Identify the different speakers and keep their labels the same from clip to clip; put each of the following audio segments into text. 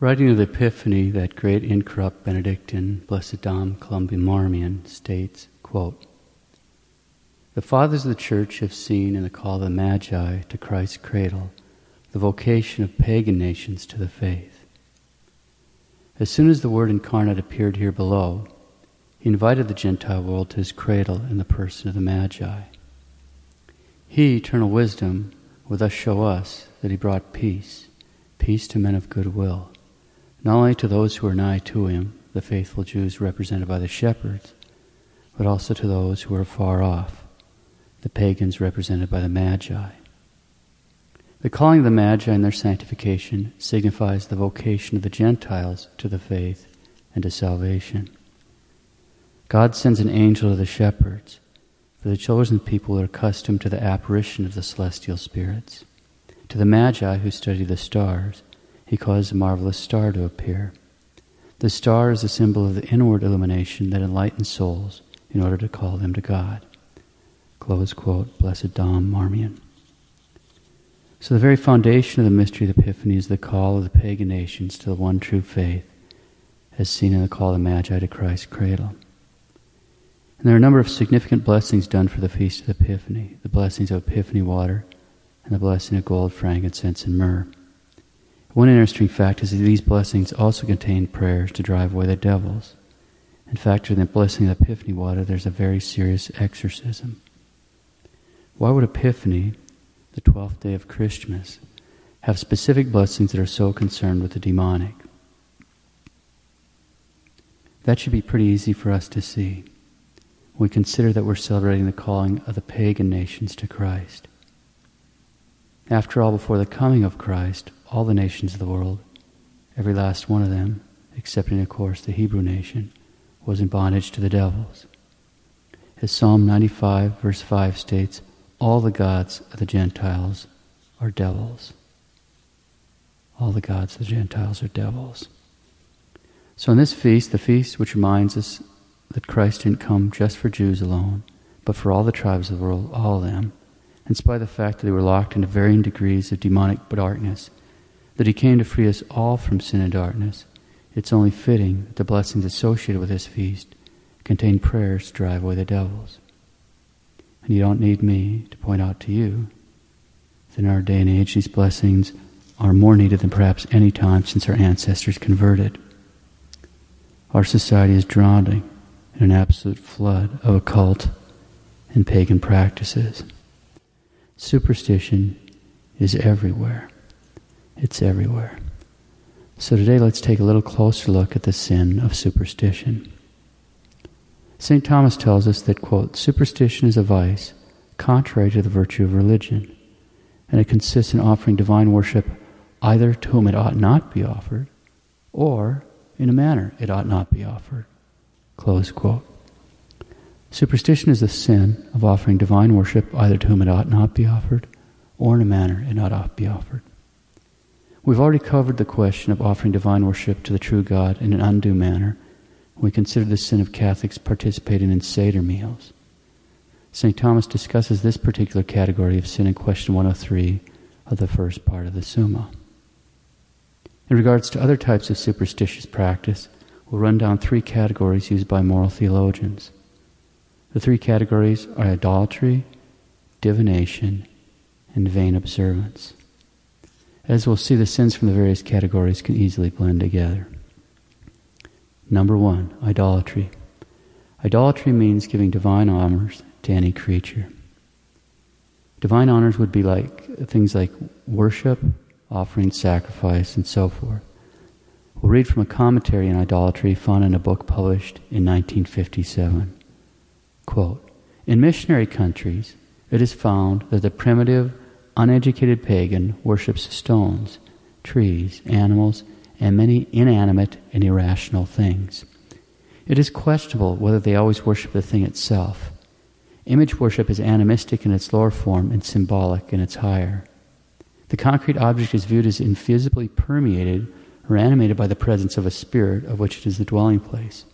Speaker 1: Writing of the Epiphany, that great incorrupt Benedictine, Blessed Dom Columba Marmion, states, quote, The fathers of the Church have seen in the call of the Magi to Christ's cradle the vocation of pagan nations to the faith. As soon as the Word incarnate appeared here below, he invited the Gentile world to his cradle in the person of the Magi. He, eternal wisdom, will thus show us that he brought peace, peace to men of good will not only to those who are nigh to him, the faithful Jews represented by the shepherds, but also to those who are far off, the pagans represented by the Magi. The calling of the Magi and their sanctification signifies the vocation of the Gentiles to the faith and to salvation. God sends an angel to the shepherds, for the chosen people are accustomed to the apparition of the celestial spirits. To the Magi who study the stars, he caused a marvelous star to appear. The star is a symbol of the inward illumination that enlightens souls in order to call them to God. Close quote, Blessed Dom Marmion. So the very foundation of the mystery of the Epiphany is the call of the pagan nations to the one true faith, as seen in the call of the Magi to Christ's cradle. And there are a number of significant blessings done for the Feast of the Epiphany, the blessings of Epiphany water and the blessing of gold, frankincense, and myrrh. One interesting fact is that these blessings also contain prayers to drive away the devils. In fact, in the blessing of Epiphany water, there's a very serious exorcism. Why would Epiphany, the 12th day of Christmas, have specific blessings that are so concerned with the demonic? That should be pretty easy for us to see. We consider that we're celebrating the calling of the pagan nations to Christ. After all, before the coming of Christ, all the nations of the world, every last one of them, excepting, of course, the Hebrew nation, was in bondage to the devils. As Psalm 95, verse 5 states, all the gods of the Gentiles are devils. All the gods of the Gentiles are devils. So, in this feast, the feast which reminds us that Christ didn't come just for Jews alone, but for all the tribes of the world, all of them, in spite of the fact that they were locked into varying degrees of demonic darkness, that he came to free us all from sin and darkness, it's only fitting that the blessings associated with this feast contain prayers to drive away the devils. And you don't need me to point out to you that in our day and age these blessings are more needed than perhaps any time since our ancestors converted. Our society is drowning in an absolute flood of occult and pagan practices. Superstition is everywhere. It's everywhere. So today let's take a little closer look at the sin of superstition. St. Thomas tells us that, quote, superstition is a vice contrary to the virtue of religion, and it consists in offering divine worship either to whom it ought not be offered, or in a manner it ought not be offered. Close quote. Superstition is the sin of offering divine worship either to whom it ought not be offered or in a manner it ought not be offered. We've already covered the question of offering divine worship to the true God in an undue manner we consider the sin of Catholics participating in Seder meals. St. Thomas discusses this particular category of sin in question 103 of the first part of the Summa. In regards to other types of superstitious practice, we'll run down three categories used by moral theologians. The three categories are idolatry, divination, and vain observance. As we'll see, the sins from the various categories can easily blend together. Number one, idolatry. Idolatry means giving divine honors to any creature. Divine honors would be like things like worship, offering, sacrifice, and so forth. We'll read from a commentary on idolatry found in a book published in 1957. Quote, in missionary countries, it is found that the primitive, uneducated pagan worships stones, trees, animals, and many inanimate and irrational things. It is questionable whether they always worship the thing itself. Image worship is animistic in its lower form and symbolic in its higher. The concrete object is viewed as invisibly permeated or animated by the presence of a spirit of which it is the dwelling place.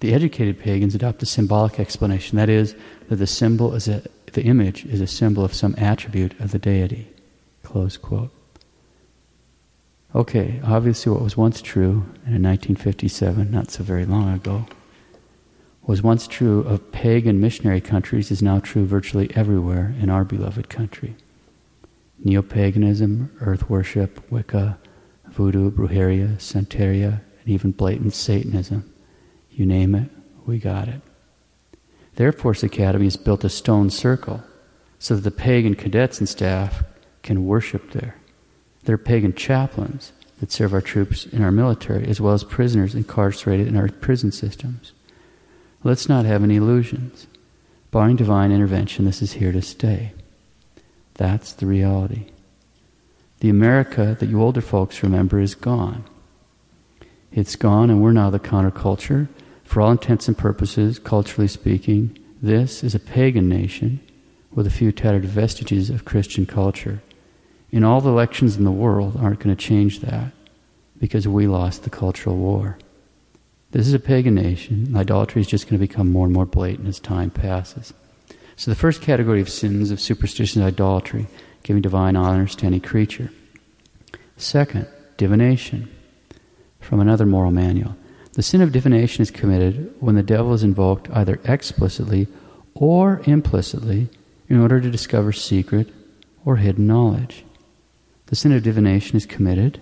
Speaker 1: The educated pagans adopt a symbolic explanation, that is, that the symbol is a, the image is a symbol of some attribute of the deity. Close quote. Okay, obviously, what was once true in 1957, not so very long ago, was once true of pagan missionary countries is now true virtually everywhere in our beloved country. Neo paganism, earth worship, Wicca, voodoo, brujeria, santeria, and even blatant Satanism. You name it, we got it. The Air Force Academy has built a stone circle so that the pagan cadets and staff can worship there. There are pagan chaplains that serve our troops in our military, as well as prisoners incarcerated in our prison systems. Let's not have any illusions. Barring divine intervention, this is here to stay. That's the reality. The America that you older folks remember is gone. It's gone, and we're now the counterculture. For all intents and purposes, culturally speaking, this is a pagan nation with a few tattered vestiges of Christian culture. And all the elections in the world aren't going to change that because we lost the cultural war. This is a pagan nation. Idolatry is just going to become more and more blatant as time passes. So the first category of sins of superstition is idolatry, giving divine honors to any creature. Second, divination. From another moral manual. The sin of divination is committed when the devil is invoked either explicitly or implicitly in order to discover secret or hidden knowledge. The sin of divination is committed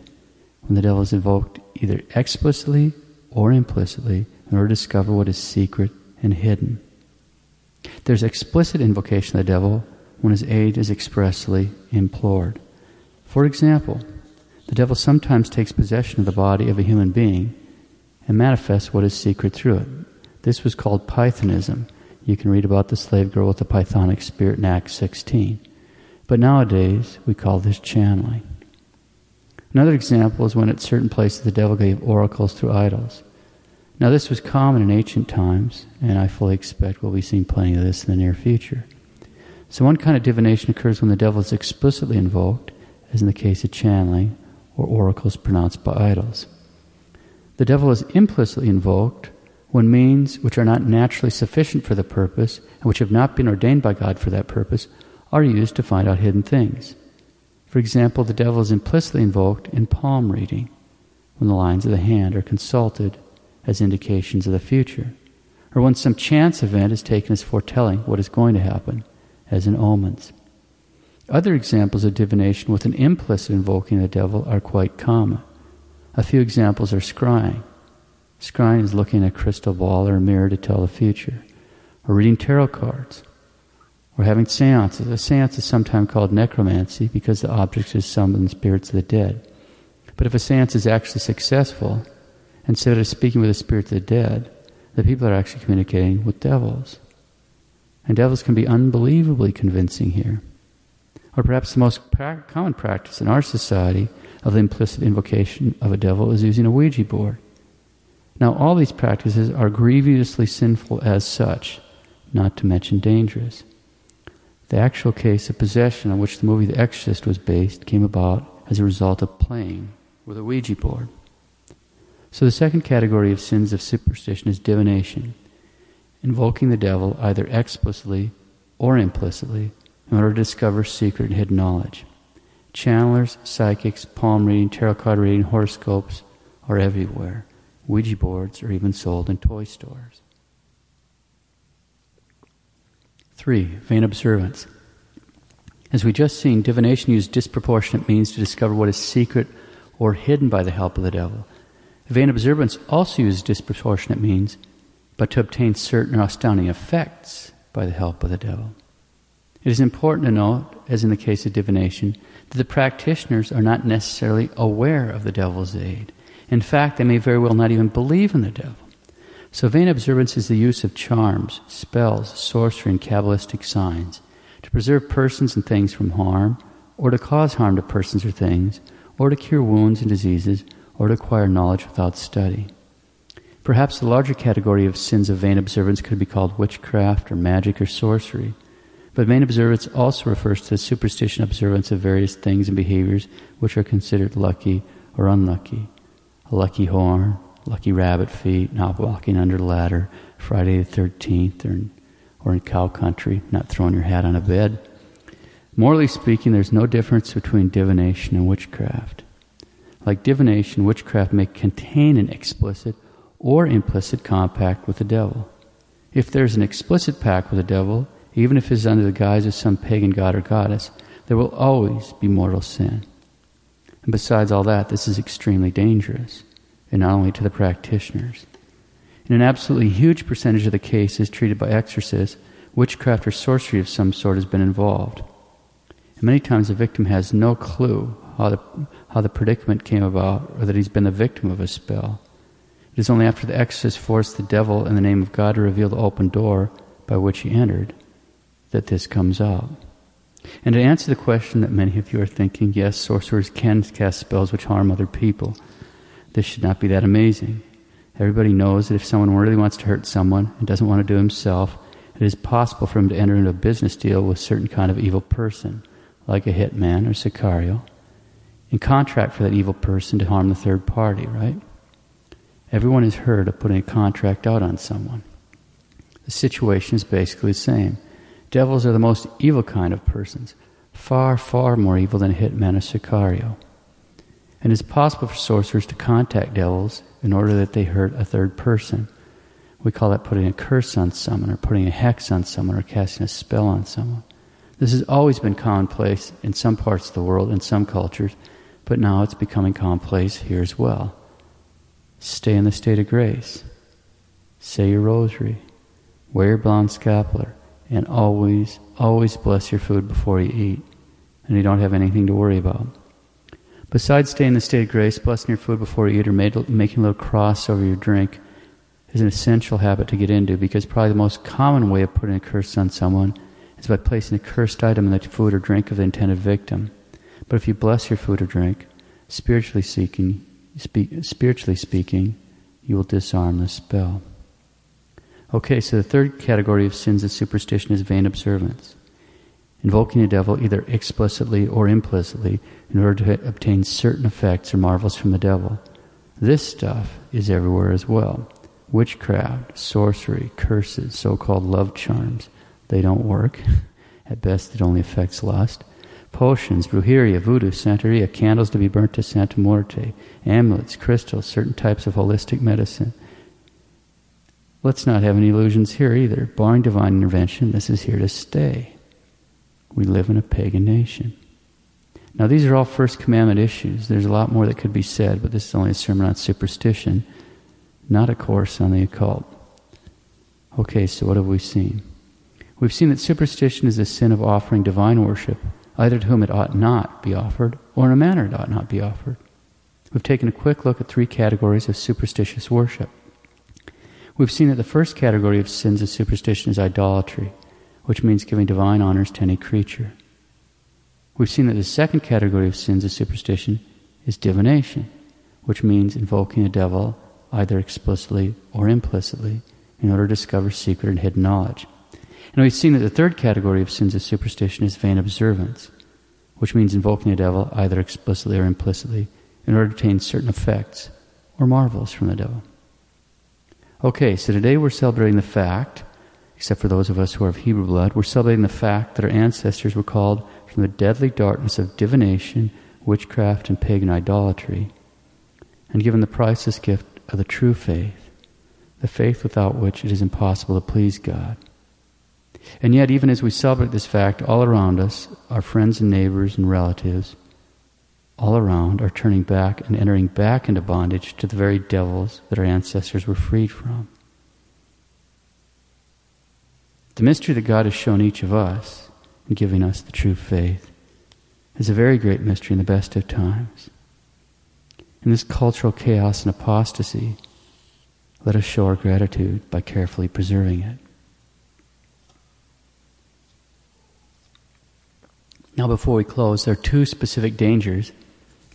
Speaker 1: when the devil is invoked either explicitly or implicitly in order to discover what is secret and hidden. There's explicit invocation of the devil when his aid is expressly implored. For example, the devil sometimes takes possession of the body of a human being and manifests what is secret through it. This was called Pythonism. You can read about the slave girl with the Pythonic spirit in Acts 16. But nowadays, we call this channeling. Another example is when at certain places the devil gave oracles through idols. Now, this was common in ancient times, and I fully expect we'll be seeing plenty of this in the near future. So, one kind of divination occurs when the devil is explicitly invoked, as in the case of channeling or oracles pronounced by idols. The devil is implicitly invoked when means which are not naturally sufficient for the purpose and which have not been ordained by God for that purpose are used to find out hidden things. For example, the devil is implicitly invoked in palm reading when the lines of the hand are consulted as indications of the future, or when some chance event is taken as foretelling what is going to happen, as in omens. Other examples of divination with an implicit invoking of the devil are quite common. A few examples are scrying. Scrying is looking at a crystal ball or a mirror to tell the future, or reading tarot cards, or having seances. A seance is sometimes called necromancy because the object is summoned spirits of the dead. But if a seance is actually successful, instead of speaking with the spirits of the dead, the people are actually communicating with devils. And devils can be unbelievably convincing here. Or perhaps the most pra- common practice in our society of the implicit invocation of a devil is using a Ouija board. Now, all these practices are grievously sinful as such, not to mention dangerous. The actual case of possession on which the movie The Exorcist was based came about as a result of playing with a Ouija board. So the second category of sins of superstition is divination, invoking the devil either explicitly or implicitly in order to discover secret and hidden knowledge. Channelers, psychics, palm reading, tarot card reading, horoscopes are everywhere. Ouija boards are even sold in toy stores. Three, vain observance. As we just seen, divination used disproportionate means to discover what is secret or hidden by the help of the devil. Vain observance also uses disproportionate means, but to obtain certain astounding effects by the help of the devil. It is important to note, as in the case of divination, that the practitioners are not necessarily aware of the devil's aid. In fact, they may very well not even believe in the devil. So, vain observance is the use of charms, spells, sorcery, and Kabbalistic signs to preserve persons and things from harm, or to cause harm to persons or things, or to cure wounds and diseases, or to acquire knowledge without study. Perhaps the larger category of sins of vain observance could be called witchcraft or magic or sorcery. But vain observance also refers to the superstition observance of various things and behaviors which are considered lucky or unlucky. A lucky horn, lucky rabbit feet, not walking under the ladder, Friday the 13th, or or in cow country, not throwing your hat on a bed. Morally speaking, there's no difference between divination and witchcraft. like divination, witchcraft may contain an explicit or implicit compact with the devil. If there's an explicit pact with the devil, even if it is under the guise of some pagan god or goddess, there will always be mortal sin. And besides all that, this is extremely dangerous, and not only to the practitioners. In an absolutely huge percentage of the cases treated by exorcists, witchcraft or sorcery of some sort has been involved. And many times the victim has no clue how the, how the predicament came about or that he's been the victim of a spell. It is only after the exorcist forced the devil in the name of God to reveal the open door by which he entered that this comes out. And to answer the question that many of you are thinking, yes, sorcerers can cast spells which harm other people. This should not be that amazing. Everybody knows that if someone really wants to hurt someone and doesn't want to do himself, it is possible for him to enter into a business deal with a certain kind of evil person, like a hitman or sicario, and contract for that evil person to harm the third party, right? Everyone has heard of putting a contract out on someone. The situation is basically the same. Devils are the most evil kind of persons, far, far more evil than hitman or sicario. And it's possible for sorcerers to contact devils in order that they hurt a third person. We call that putting a curse on someone, or putting a hex on someone, or casting a spell on someone. This has always been commonplace in some parts of the world, in some cultures, but now it's becoming commonplace here as well. Stay in the state of grace. Say your rosary. Wear your blonde scapular and always, always bless your food before you eat, and you don't have anything to worry about. Besides staying in the state of grace, blessing your food before you eat or making a little cross over your drink is an essential habit to get into because probably the most common way of putting a curse on someone is by placing a cursed item in the food or drink of the intended victim. But if you bless your food or drink, spiritually speaking, spiritually speaking, you will disarm the spell. Okay, so the third category of sins of superstition is vain observance. Invoking the devil either explicitly or implicitly in order to obtain certain effects or marvels from the devil. This stuff is everywhere as well. Witchcraft, sorcery, curses, so called love charms, they don't work. At best, it only affects lust. Potions, brujeria, voodoo, santeria, candles to be burnt to Santa Muerte, amulets, crystals, certain types of holistic medicine Let's not have any illusions here either. Barring divine intervention, this is here to stay. We live in a pagan nation. Now, these are all First Commandment issues. There's a lot more that could be said, but this is only a sermon on superstition, not a course on the occult. Okay, so what have we seen? We've seen that superstition is a sin of offering divine worship, either to whom it ought not be offered, or in a manner it ought not be offered. We've taken a quick look at three categories of superstitious worship. We've seen that the first category of sins of superstition is idolatry, which means giving divine honors to any creature. We've seen that the second category of sins of superstition is divination, which means invoking the devil either explicitly or implicitly in order to discover secret and hidden knowledge. And we've seen that the third category of sins of superstition is vain observance, which means invoking the devil either explicitly or implicitly in order to obtain certain effects or marvels from the devil. Okay, so today we're celebrating the fact, except for those of us who are of Hebrew blood, we're celebrating the fact that our ancestors were called from the deadly darkness of divination, witchcraft, and pagan idolatry, and given the priceless gift of the true faith, the faith without which it is impossible to please God. And yet, even as we celebrate this fact, all around us, our friends and neighbors and relatives, all around are turning back and entering back into bondage to the very devils that our ancestors were freed from. The mystery that God has shown each of us in giving us the true faith is a very great mystery in the best of times. In this cultural chaos and apostasy, let us show our gratitude by carefully preserving it. Now, before we close, there are two specific dangers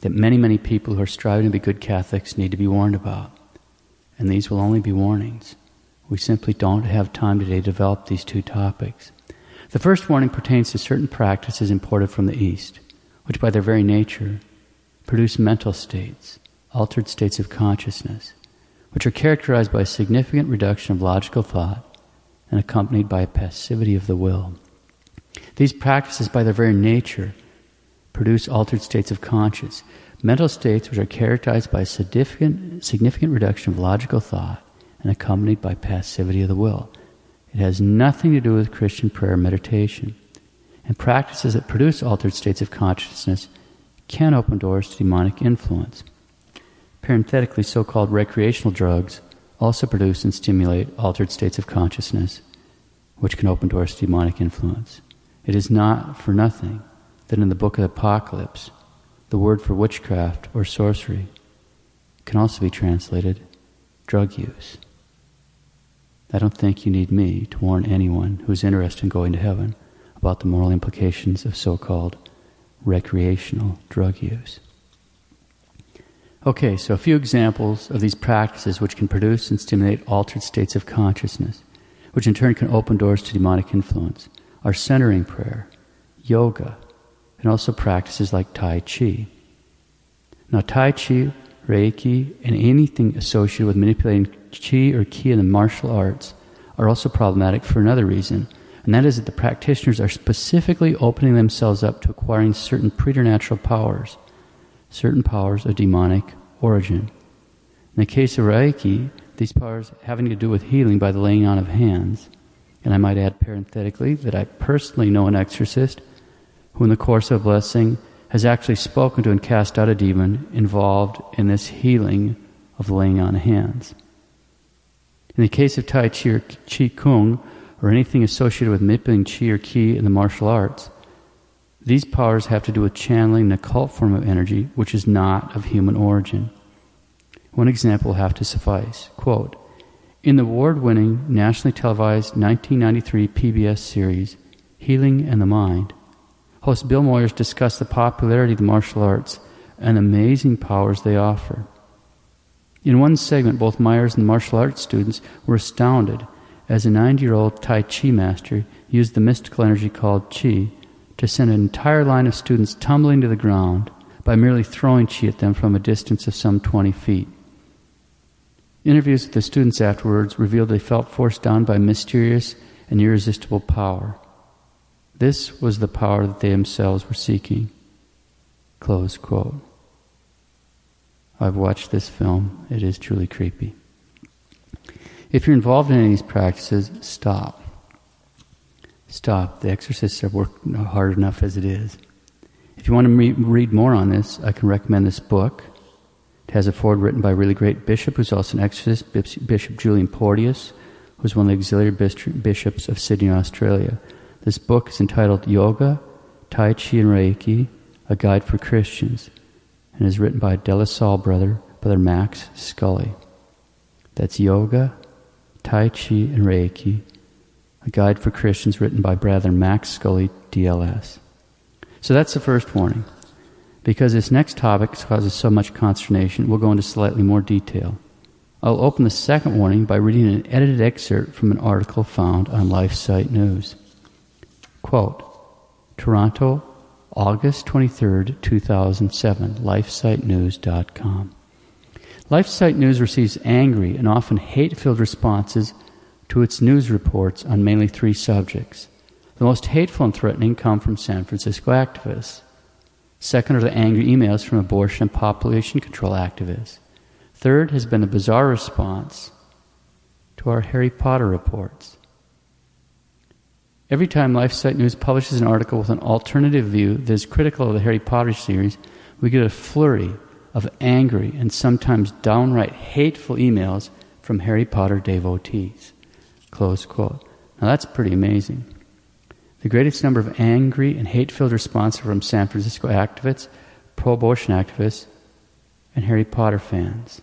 Speaker 1: that many, many people who are striving to be good Catholics need to be warned about. And these will only be warnings. We simply don't have time today to develop these two topics. The first warning pertains to certain practices imported from the East, which by their very nature produce mental states, altered states of consciousness, which are characterized by a significant reduction of logical thought and accompanied by a passivity of the will. These practices, by their very nature, produce altered states of conscience, mental states which are characterized by significant, significant reduction of logical thought and accompanied by passivity of the will. It has nothing to do with Christian prayer meditation. And practices that produce altered states of consciousness can open doors to demonic influence. Parenthetically, so called recreational drugs also produce and stimulate altered states of consciousness, which can open doors to demonic influence. It is not for nothing that in the book of Apocalypse, the word for witchcraft or sorcery can also be translated drug use. I don't think you need me to warn anyone who is interested in going to heaven about the moral implications of so called recreational drug use. Okay, so a few examples of these practices which can produce and stimulate altered states of consciousness, which in turn can open doors to demonic influence, are centering prayer, yoga, and also practices like Tai Chi. Now, Tai Chi, Reiki, and anything associated with manipulating Chi or Ki in the martial arts are also problematic for another reason, and that is that the practitioners are specifically opening themselves up to acquiring certain preternatural powers, certain powers of demonic origin. In the case of Reiki, these powers having to do with healing by the laying on of hands. And I might add parenthetically that I personally know an exorcist who, in the course of blessing, has actually spoken to and cast out a demon involved in this healing of laying on hands. In the case of Tai Chi or Qi Kung, or anything associated with manipulating Qi or Qi in the martial arts, these powers have to do with channeling an occult form of energy which is not of human origin. One example will have to suffice. Quote, in the award winning, nationally televised 1993 PBS series, Healing and the Mind, host Bill Moyers discussed the popularity of the martial arts and amazing powers they offer. In one segment, both Moyers and the martial arts students were astounded as a 90 year old Tai Chi master used the mystical energy called Chi to send an entire line of students tumbling to the ground by merely throwing Chi at them from a distance of some 20 feet. Interviews with the students afterwards revealed they felt forced down by mysterious and irresistible power. This was the power that they themselves were seeking. Close quote. I've watched this film. It is truly creepy. If you're involved in any of these practices, stop. Stop. The exorcists have worked hard enough as it is. If you want to re- read more on this, I can recommend this book. It has a foreword written by a really great bishop who's also an exorcist, Bishop Julian Porteous, who's one of the auxiliary bishops of Sydney, Australia. This book is entitled Yoga, Tai Chi, and Reiki, a guide for Christians, and is written by De La brother, Brother Max Scully. That's Yoga, Tai Chi, and Reiki, a guide for Christians written by Brother Max Scully, DLS. So that's the first warning. Because this next topic causes so much consternation, we'll go into slightly more detail. I'll open the second warning by reading an edited excerpt from an article found on LifeSite News. Quote, Toronto, August 23, 2007, lifesitenews.com. LifeSite News receives angry and often hate filled responses to its news reports on mainly three subjects. The most hateful and threatening come from San Francisco activists. Second are the angry emails from abortion and population control activists. Third has been the bizarre response to our Harry Potter reports. Every time LifeSite News publishes an article with an alternative view that is critical of the Harry Potter series, we get a flurry of angry and sometimes downright hateful emails from Harry Potter devotees. Close quote. Now that's pretty amazing. The greatest number of angry and hate filled responses from San Francisco activists, pro abortion activists, and Harry Potter fans.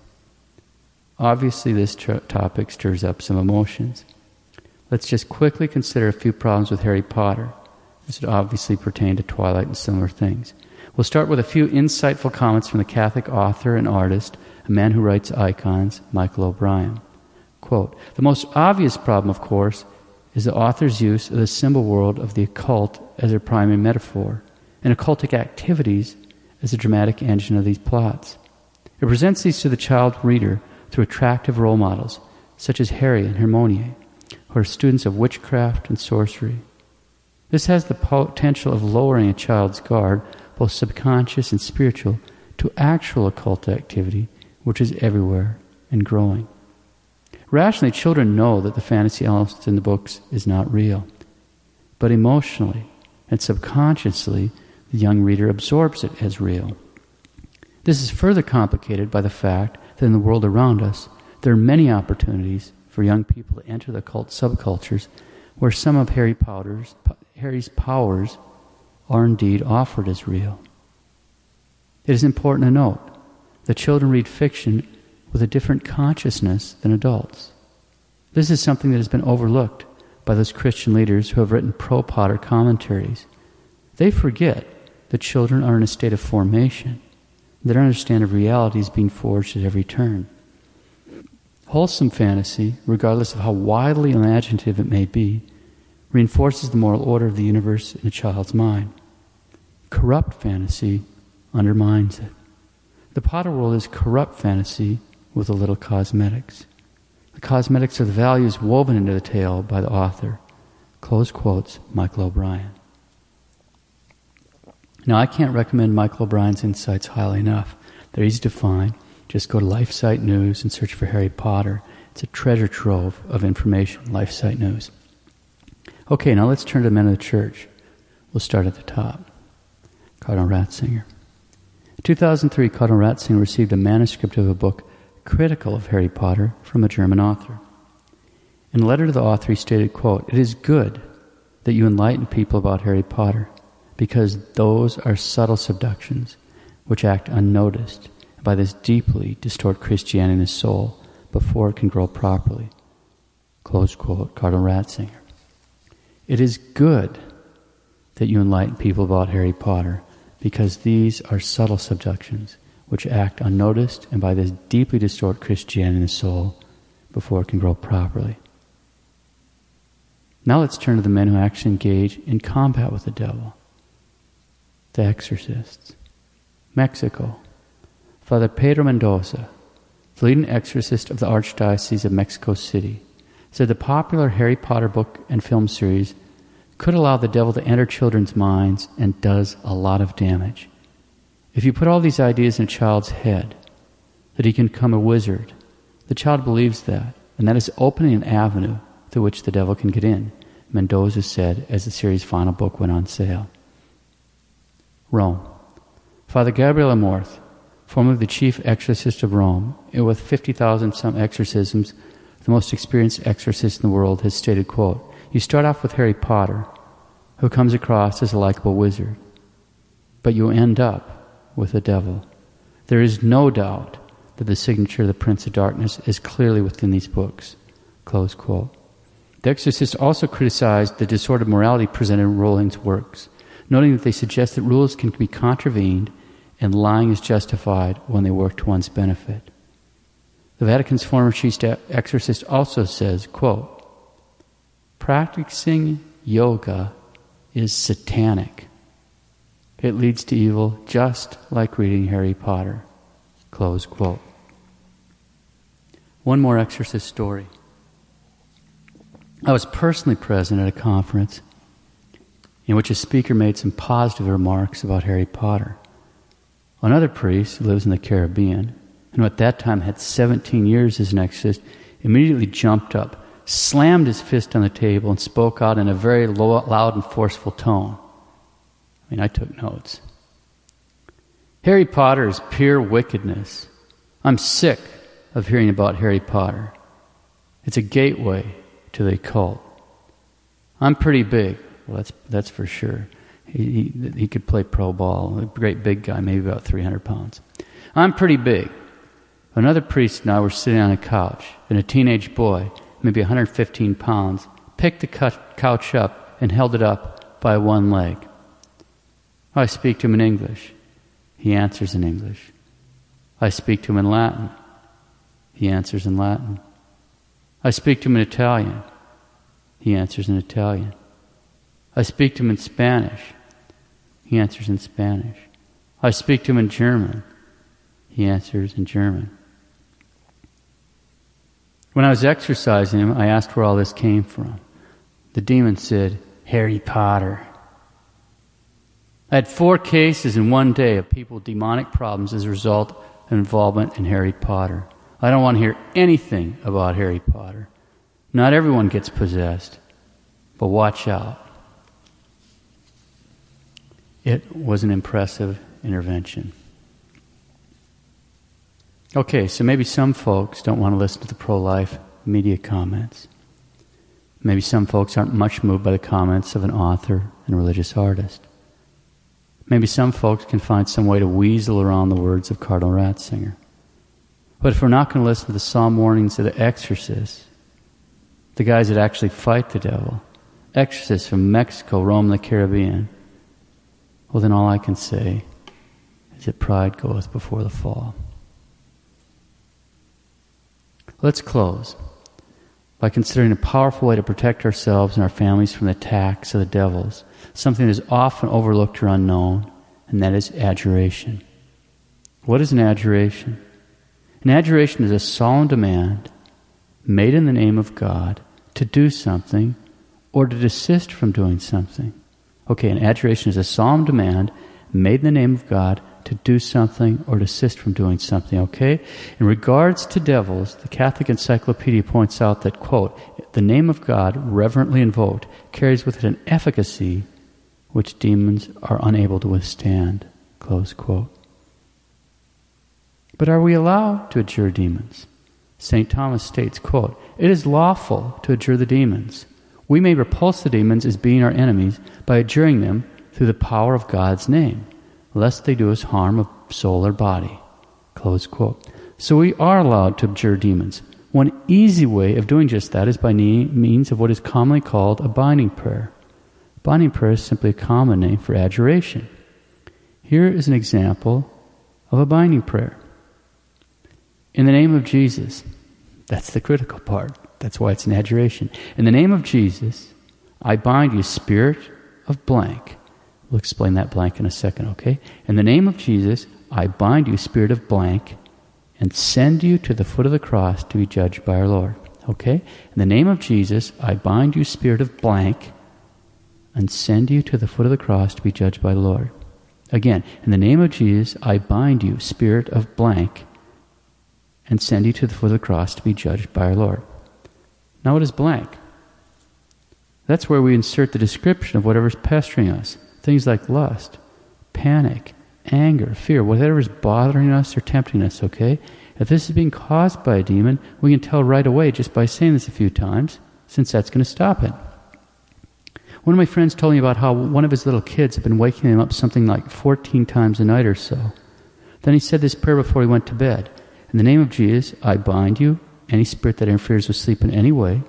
Speaker 1: Obviously, this tr- topic stirs up some emotions. Let's just quickly consider a few problems with Harry Potter. This would obviously pertain to Twilight and similar things. We'll start with a few insightful comments from the Catholic author and artist, a man who writes icons, Michael O'Brien. Quote, the most obvious problem, of course, is the author's use of the symbol world of the occult as a primary metaphor, and occultic activities as the dramatic engine of these plots. It presents these to the child reader through attractive role models, such as Harry and Hermione who are students of witchcraft and sorcery. This has the potential of lowering a child's guard, both subconscious and spiritual, to actual occult activity, which is everywhere and growing. Rationally, children know that the fantasy elements in the books is not real. But emotionally and subconsciously, the young reader absorbs it as real. This is further complicated by the fact that in the world around us, there are many opportunities for young people to enter the cult subcultures where some of Harry Potter's, Harry's powers are indeed offered as real. It is important to note that children read fiction with a different consciousness than adults. This is something that has been overlooked by those Christian leaders who have written pro Potter commentaries. They forget that children are in a state of formation, their understanding of reality is being forged at every turn. Wholesome fantasy, regardless of how wildly imaginative it may be, reinforces the moral order of the universe in a child's mind. Corrupt fantasy undermines it. The Potter world is corrupt fantasy with a little cosmetics. The cosmetics are the values woven into the tale by the author. Close quotes, Michael O'Brien. Now, I can't recommend Michael O'Brien's insights highly enough. They're easy to find. Just go to LifeSite News and search for Harry Potter. It's a treasure trove of information, LifeSite News. Okay, now let's turn to the men of the church. We'll start at the top. Cardinal Ratzinger. In 2003, Cardinal Ratzinger received a manuscript of a book critical of Harry Potter from a German author. In a letter to the author, he stated, quote, It is good that you enlighten people about Harry Potter because those are subtle subductions which act unnoticed by this deeply distort Christianity in the soul before it can grow properly. Close quote, Cardinal Ratzinger. It is good that you enlighten people about Harry Potter because these are subtle seductions which act unnoticed and by this deeply distort Christianity in the soul before it can grow properly. Now let's turn to the men who actually engage in combat with the devil the exorcists. Mexico. Father Pedro Mendoza, the leading exorcist of the Archdiocese of Mexico City, said the popular Harry Potter book and film series could allow the devil to enter children's minds and does a lot of damage. If you put all these ideas in a child's head, that he can become a wizard, the child believes that, and that is opening an avenue through which the devil can get in, Mendoza said as the series' final book went on sale. Rome. Father Gabriel Amorth, formerly the chief exorcist of Rome, and with 50,000 some exorcisms, the most experienced exorcist in the world, has stated, quote, You start off with Harry Potter, who comes across as a likable wizard, but you end up with the devil. There is no doubt that the signature of the Prince of Darkness is clearly within these books. Close quote. The Exorcist also criticized the disordered morality presented in Rowling's works, noting that they suggest that rules can be contravened and lying is justified when they work to one's benefit. The Vatican's former chief exorcist also says, quote, practicing yoga is satanic. It leads to evil just like reading Harry Potter. Close quote. One more exorcist story. I was personally present at a conference in which a speaker made some positive remarks about Harry Potter. Another priest who lives in the Caribbean, and at that time had 17 years as an exorcist, immediately jumped up, slammed his fist on the table, and spoke out in a very low, loud and forceful tone. I mean, I took notes. Harry Potter is pure wickedness. I'm sick of hearing about Harry Potter. It's a gateway to the occult. I'm pretty big. Well, that's, that's for sure. He, he, he could play pro ball. A great big guy, maybe about 300 pounds. I'm pretty big. Another priest and I were sitting on a couch, and a teenage boy, maybe 115 pounds, picked the couch up and held it up by one leg. I speak to him in English. He answers in English. I speak to him in Latin. He answers in Latin. I speak to him in Italian. He answers in Italian. I speak to him in Spanish. He answers in Spanish. I speak to him in German. He answers in German. When I was exorcising him, I asked where all this came from. The demon said, Harry Potter. I had four cases in one day of people with demonic problems as a result of involvement in Harry Potter. I don't want to hear anything about Harry Potter. Not everyone gets possessed, but watch out. It was an impressive intervention. Okay, so maybe some folks don't want to listen to the pro life media comments. Maybe some folks aren't much moved by the comments of an author and religious artist. Maybe some folks can find some way to weasel around the words of Cardinal Ratzinger. But if we're not going to listen to the psalm warnings of the exorcists, the guys that actually fight the devil, exorcists from Mexico, Rome, the Caribbean, well, then all I can say is that pride goeth before the fall. Let's close by considering a powerful way to protect ourselves and our families from the attacks of the devils, something that is often overlooked or unknown, and that is adjuration. What is an adjuration? An adjuration is a solemn demand made in the name of God to do something or to desist from doing something. Okay, an adjuration is a solemn demand made in the name of God to do something or desist from doing something, okay? In regards to devils, the Catholic Encyclopedia points out that, quote, the name of God reverently invoked carries with it an efficacy which demons are unable to withstand, close quote. But are we allowed to adjure demons? St. Thomas states, quote, It is lawful to adjure the demons. We may repulse the demons as being our enemies by adjuring them through the power of God's name lest they do us harm of soul or body. Close quote. So we are allowed to abjure demons. One easy way of doing just that is by means of what is commonly called a binding prayer. Binding prayer is simply a common name for adjuration. Here is an example of a binding prayer. In the name of Jesus, that's the critical part. That's why it's an adjuration. In the name of Jesus, I bind you, spirit of blank, We'll explain that blank in a second, okay? In the name of Jesus, I bind you, spirit of blank, and send you to the foot of the cross to be judged by our Lord. Okay? In the name of Jesus, I bind you, spirit of blank, and send you to the foot of the cross to be judged by the Lord. Again, in the name of Jesus, I bind you, spirit of blank, and send you to the foot of the cross to be judged by our Lord. Now, it is blank? That's where we insert the description of whatever's pestering us. Things like lust, panic, anger, fear, whatever is bothering us or tempting us, okay? If this is being caused by a demon, we can tell right away just by saying this a few times, since that's going to stop it. One of my friends told me about how one of his little kids had been waking him up something like 14 times a night or so. Then he said this prayer before he went to bed. In the name of Jesus, I bind you, any spirit that interferes with sleep in any way,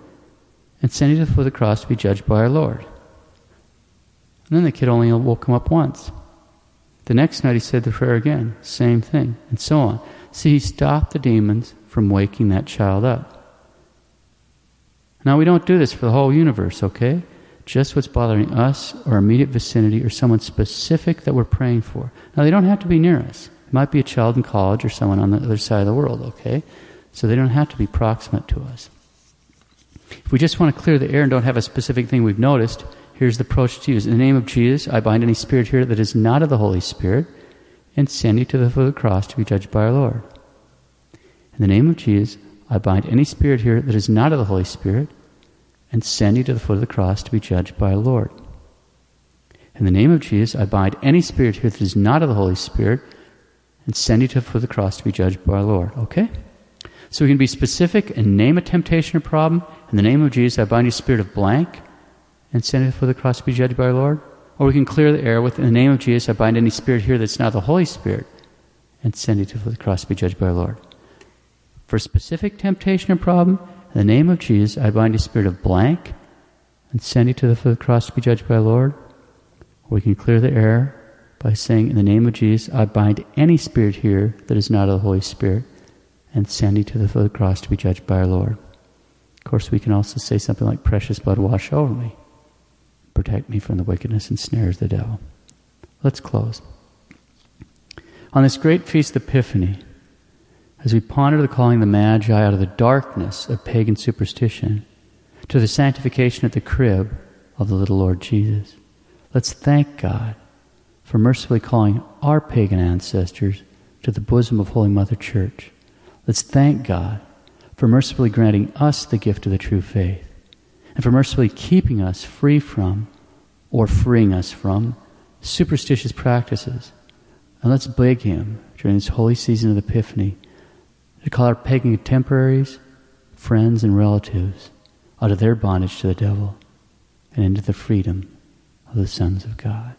Speaker 1: and send you to the foot of the cross to be judged by our Lord. And then the kid only woke him up once. The next night he said the prayer again, same thing, and so on. See, he stopped the demons from waking that child up. Now, we don't do this for the whole universe, okay? Just what's bothering us or immediate vicinity or someone specific that we're praying for. Now, they don't have to be near us. It might be a child in college or someone on the other side of the world, okay? So they don't have to be proximate to us. If we just want to clear the air and don't have a specific thing we've noticed, Here's the approach to use. In the name of Jesus, I bind any spirit here that is not of the Holy Spirit and send you to the foot of the cross to be judged by our Lord. In the name of Jesus, I bind any spirit here that is not of the Holy Spirit and send you to the foot of the cross to be judged by our Lord. In the name of Jesus, I bind any spirit here that is not of the Holy Spirit and send you to the foot of the cross to be judged by our Lord. Okay? So we can be specific and name a temptation or problem. In the name of Jesus, I bind you spirit of blank and send it for the cross to be judged by our Lord? Or we can clear the air with, in the name of Jesus, I bind any spirit here that's not the Holy Spirit and send it to for the cross to be judged by our Lord. For specific temptation or problem, in the name of Jesus, I bind a spirit of blank and send it to the cross to be judged by our Lord. Or we can clear the air by saying, in the name of Jesus, I bind any spirit here that is not of the Holy Spirit and send it to the cross to be judged by our Lord. Of course, we can also say something like, precious blood wash over me protect me from the wickedness and snares of the devil. Let's close. On this great feast of Epiphany, as we ponder the calling of the Magi out of the darkness of pagan superstition to the sanctification at the crib of the little Lord Jesus, let's thank God for mercifully calling our pagan ancestors to the bosom of Holy Mother Church. Let's thank God for mercifully granting us the gift of the true faith and for mercifully keeping us free from or freeing us from superstitious practices. And let's beg Him during this holy season of Epiphany to call our pagan contemporaries, friends, and relatives out of their bondage to the devil and into the freedom of the sons of God.